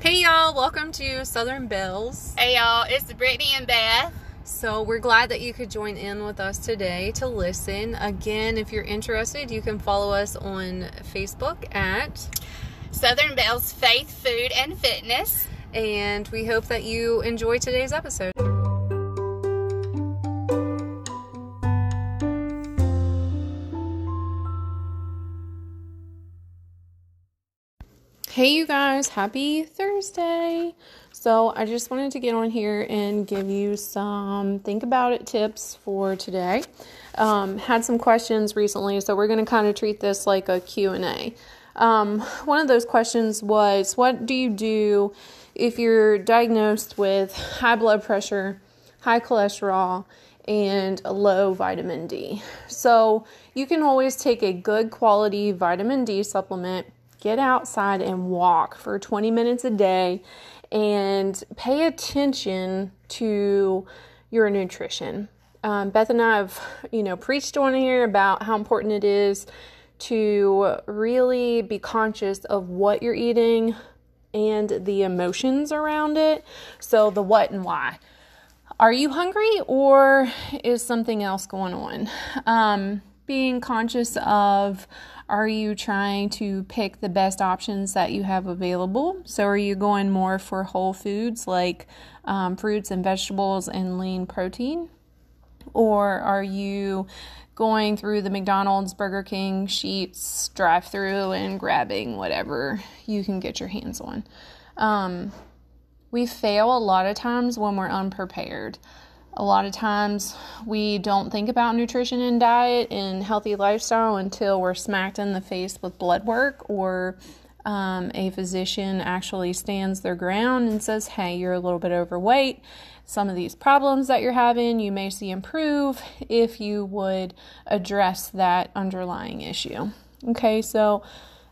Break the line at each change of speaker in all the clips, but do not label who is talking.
Hey y'all, welcome to Southern Bells.
Hey y'all, it's Brittany and Beth.
So, we're glad that you could join in with us today to listen. Again, if you're interested, you can follow us on Facebook at
Southern Bells Faith, Food, and Fitness.
And we hope that you enjoy today's episode. Hey, you guys, happy Thursday! So, I just wanted to get on here and give you some think about it tips for today. Um, had some questions recently, so we're going to kind of treat this like a Q&A. Um, one of those questions was, what do you do if you're diagnosed with high blood pressure, high cholesterol, and low vitamin D? So, you can always take a good quality vitamin D supplement get outside and walk for 20 minutes a day and pay attention to your nutrition. Um, Beth and I have, you know, preached on here about how important it is to really be conscious of what you're eating and the emotions around it. So, the what and why. Are you hungry or is something else going on? Um, being conscious of are you trying to pick the best options that you have available? So, are you going more for whole foods like um, fruits and vegetables and lean protein? Or are you going through the McDonald's, Burger King, Sheetz drive through and grabbing whatever you can get your hands on? Um, we fail a lot of times when we're unprepared. A lot of times we don't think about nutrition and diet and healthy lifestyle until we're smacked in the face with blood work or um, a physician actually stands their ground and says, Hey, you're a little bit overweight. Some of these problems that you're having, you may see improve if you would address that underlying issue. Okay, so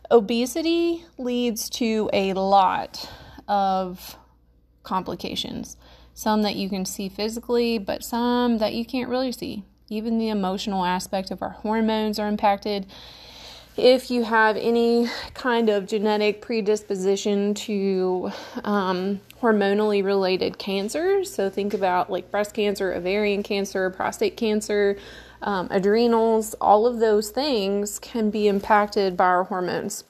obesity leads to a lot of complications some that you can see physically, but some that you can't really see. Even the emotional aspect of our hormones are impacted. If you have any kind of genetic predisposition to um, hormonally related cancers, so think about like breast cancer, ovarian cancer, prostate cancer, um, adrenals, all of those things can be impacted by our hormones.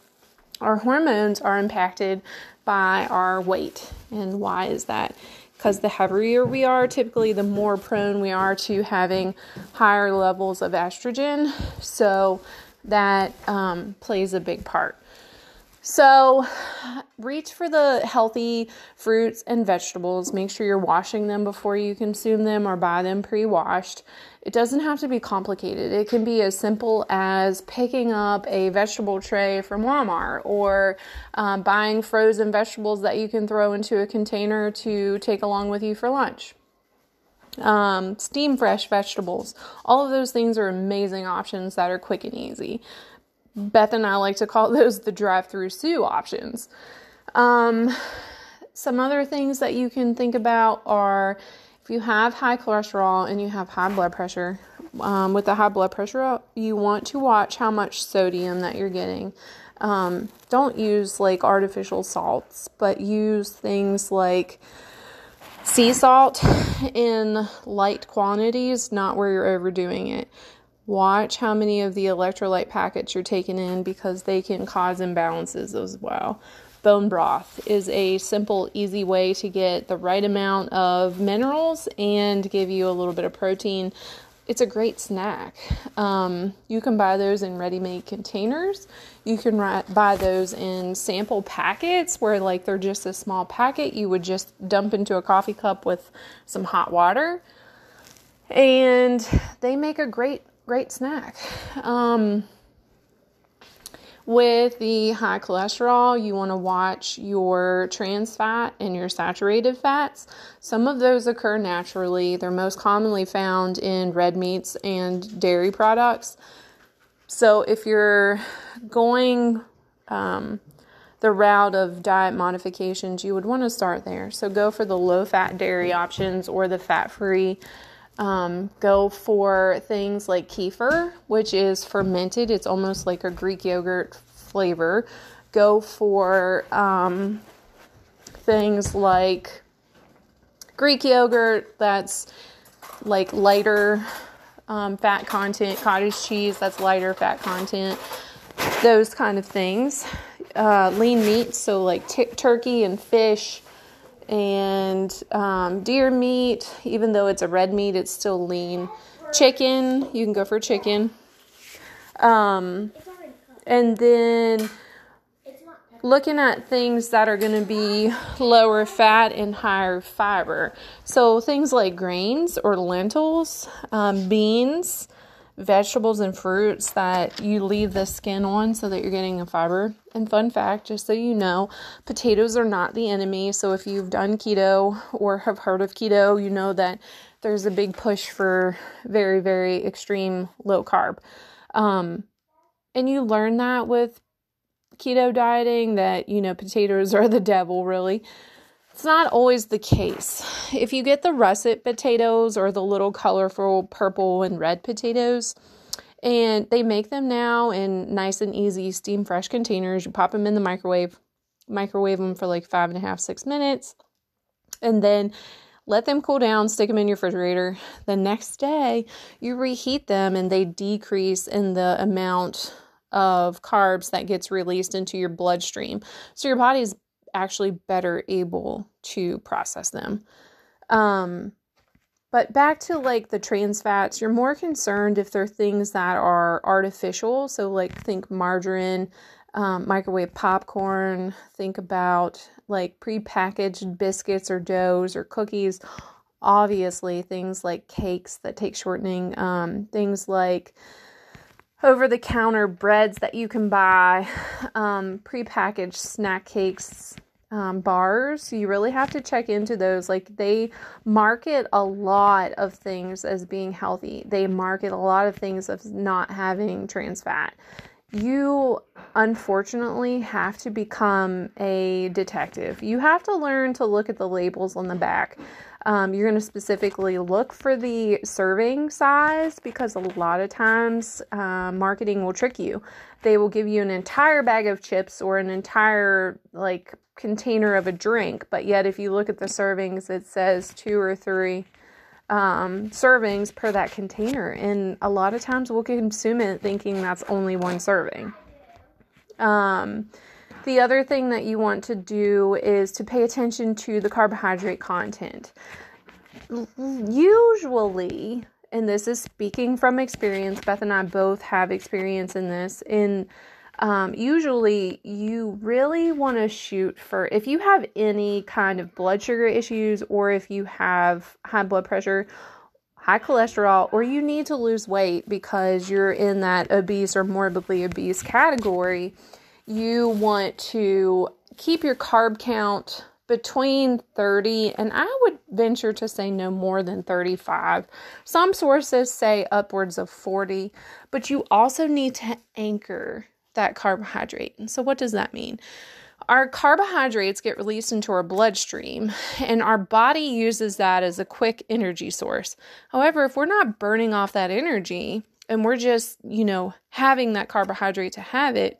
Our hormones are impacted by our weight. And why is that? Because the heavier we are, typically the more prone we are to having higher levels of estrogen. So that um, plays a big part. So, reach for the healthy fruits and vegetables. Make sure you're washing them before you consume them or buy them pre washed. It doesn't have to be complicated. It can be as simple as picking up a vegetable tray from Walmart or um, buying frozen vegetables that you can throw into a container to take along with you for lunch. Um, steam fresh vegetables. All of those things are amazing options that are quick and easy. Beth and I like to call those the drive through Sue options. Um, some other things that you can think about are if you have high cholesterol and you have high blood pressure, um, with the high blood pressure, you want to watch how much sodium that you're getting. Um, don't use like artificial salts, but use things like sea salt in light quantities, not where you're overdoing it. Watch how many of the electrolyte packets you're taking in because they can cause imbalances as well. Bone broth is a simple, easy way to get the right amount of minerals and give you a little bit of protein. It's a great snack. Um, you can buy those in ready made containers. You can buy those in sample packets where, like, they're just a small packet you would just dump into a coffee cup with some hot water. And they make a great great snack. Um, with the high cholesterol, you want to watch your trans fat and your saturated fats. Some of those occur naturally. They're most commonly found in red meats and dairy products. So if you're going um, the route of diet modifications, you would want to start there. So go for the low fat dairy options or the fat free um, go for things like kefir, which is fermented. It's almost like a Greek yogurt flavor. Go for um, things like Greek yogurt, that's like lighter um, fat content, cottage cheese, that's lighter fat content, those kind of things. Uh, lean meats, so like t- turkey and fish and um, deer meat, even though it's a red meat, it's still lean. Chicken, you can go for chicken. Um, and then looking at things that are going to be lower fat and higher fiber. So things like grains or lentils, um, beans, vegetables, and fruits that you leave the skin on so that you're getting a fiber. And fun fact, just so you know, potatoes are not the enemy. So if you've done keto or have heard of keto, you know that there's a big push for very, very extreme low carb. Um, and you learn that with keto dieting that, you know, potatoes are the devil, really. It's not always the case. If you get the russet potatoes or the little colorful purple and red potatoes, and they make them now in nice and easy steam fresh containers, you pop them in the microwave, microwave them for like five and a half, six minutes, and then let them cool down, stick them in your refrigerator. The next day, you reheat them and they decrease in the amount of carbs that gets released into your bloodstream. So your body is actually better able to process them. Um, but back to like the trans fats, you're more concerned if they're things that are artificial. So, like, think margarine, um, microwave popcorn, think about like prepackaged biscuits or doughs or cookies. Obviously, things like cakes that take shortening, um, things like over the counter breads that you can buy, um, prepackaged snack cakes, um, bars. You really have to check into those. Like they market a lot of things as being healthy, they market a lot of things of not having trans fat. You unfortunately have to become a detective. You have to learn to look at the labels on the back. Um, you're going to specifically look for the serving size because a lot of times uh, marketing will trick you. They will give you an entire bag of chips or an entire like container of a drink, but yet if you look at the servings, it says two or three um, servings per that container, and a lot of times we'll consume it thinking that's only one serving. Um, the other thing that you want to do is to pay attention to the carbohydrate content. Usually, and this is speaking from experience, Beth and I both have experience in this. In um, usually, you really want to shoot for if you have any kind of blood sugar issues, or if you have high blood pressure, high cholesterol, or you need to lose weight because you're in that obese or morbidly obese category you want to keep your carb count between 30 and I would venture to say no more than 35. Some sources say upwards of 40, but you also need to anchor that carbohydrate. So, what does that mean? Our carbohydrates get released into our bloodstream, and our body uses that as a quick energy source. However, if we're not burning off that energy and we're just, you know, having that carbohydrate to have it,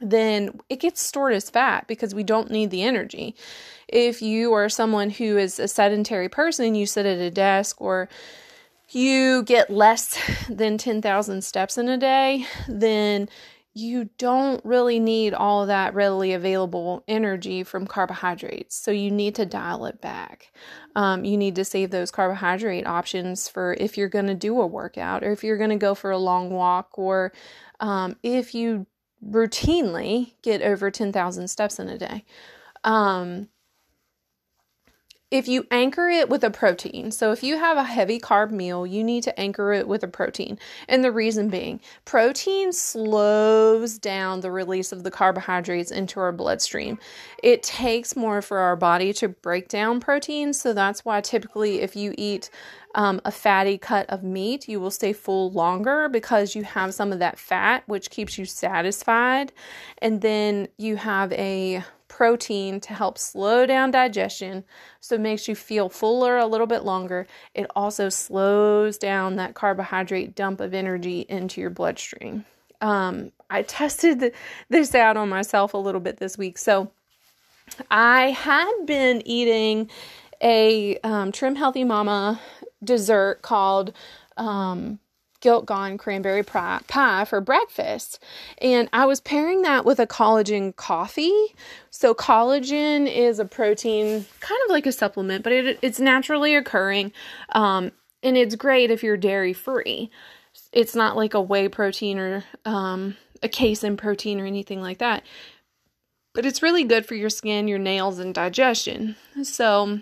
then it gets stored as fat because we don't need the energy. If you are someone who is a sedentary person, you sit at a desk or you get less than 10,000 steps in a day, then you don't really need all that readily available energy from carbohydrates. So you need to dial it back. Um, you need to save those carbohydrate options for if you're going to do a workout or if you're going to go for a long walk or um, if you routinely get over 10,000 steps in a day. Um, if you anchor it with a protein, so if you have a heavy carb meal, you need to anchor it with a protein. And the reason being, protein slows down the release of the carbohydrates into our bloodstream. It takes more for our body to break down protein, So that's why typically, if you eat um, a fatty cut of meat, you will stay full longer because you have some of that fat, which keeps you satisfied. And then you have a protein to help slow down digestion, so it makes you feel fuller a little bit longer. It also slows down that carbohydrate dump of energy into your bloodstream. Um, I tested this out on myself a little bit this week. So, I had been eating a um, Trim Healthy Mama dessert called um, Guilt Gone Cranberry pie, for breakfast. And I was pairing that with a collagen coffee. So, collagen is a protein, kind of like a supplement, but it, it's naturally occurring. Um, and it's great if you're dairy free. It's not like a whey protein or um, a casein protein or anything like that. But it's really good for your skin, your nails, and digestion. So,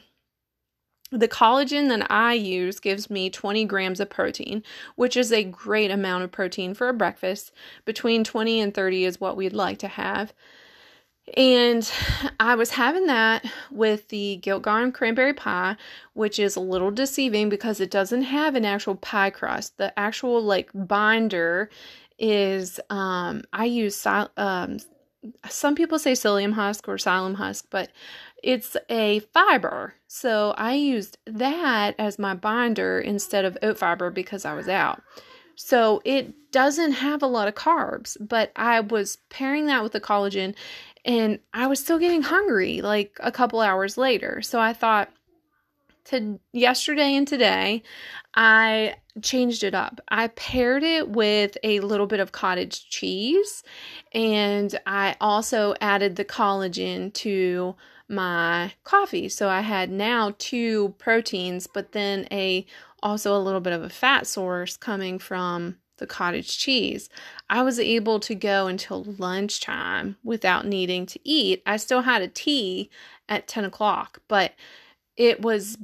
the collagen that I use gives me 20 grams of protein, which is a great amount of protein for a breakfast. Between 20 and 30 is what we'd like to have. And I was having that with the Guilt Gone cranberry pie, which is a little deceiving because it doesn't have an actual pie crust. The actual like binder is um I use um some people say psyllium husk or psyllium husk, but it's a fiber. So I used that as my binder instead of oat fiber because I was out. So it doesn't have a lot of carbs, but I was pairing that with the collagen and I was still getting hungry like a couple hours later. So I thought to yesterday and today I changed it up. I paired it with a little bit of cottage cheese and I also added the collagen to my coffee. So I had now two proteins, but then a also a little bit of a fat source coming from the cottage cheese. I was able to go until lunchtime without needing to eat. I still had a tea at 10 o'clock, but it was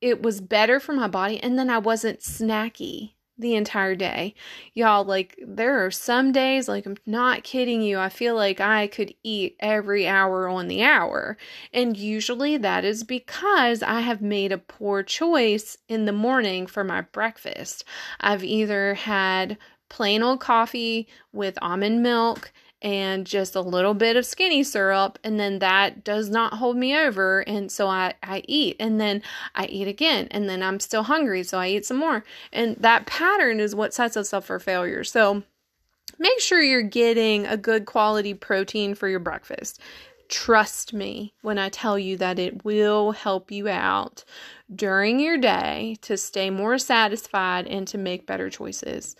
it was better for my body and then I wasn't snacky the entire day. Y'all, like, there are some days, like, I'm not kidding you, I feel like I could eat every hour on the hour. And usually that is because I have made a poor choice in the morning for my breakfast. I've either had plain old coffee with almond milk and just a little bit of skinny syrup and then that does not hold me over and so I, I eat and then I eat again and then I'm still hungry so I eat some more. And that pattern is what sets us up for failure. So make sure you're getting a good quality protein for your breakfast. Trust me when I tell you that it will help you out during your day to stay more satisfied and to make better choices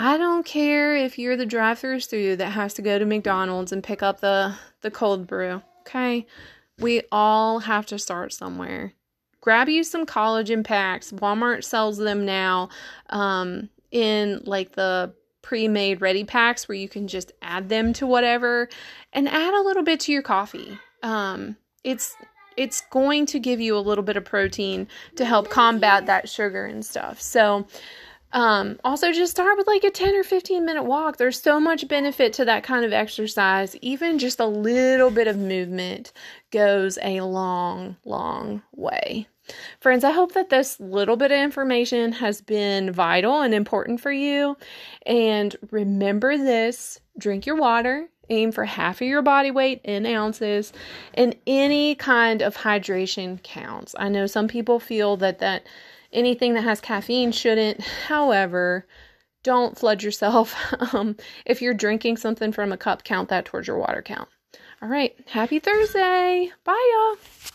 I don't care if you're the drive-through student that has to go to McDonald's and pick up the the cold brew. Okay? We all have to start somewhere. Grab you some collagen packs. Walmart sells them now um, in like the pre-made ready packs where you can just add them to whatever and add a little bit to your coffee. Um, it's it's going to give you a little bit of protein to help combat that sugar and stuff. So um, also, just start with like a 10 or 15 minute walk. There's so much benefit to that kind of exercise. Even just a little bit of movement goes a long, long way. Friends, I hope that this little bit of information has been vital and important for you. And remember this drink your water, aim for half of your body weight in ounces, and any kind of hydration counts. I know some people feel that that anything that has caffeine shouldn't. However, don't flood yourself. Um, if you're drinking something from a cup, count that towards your water count. All right. Happy Thursday. Bye, y'all.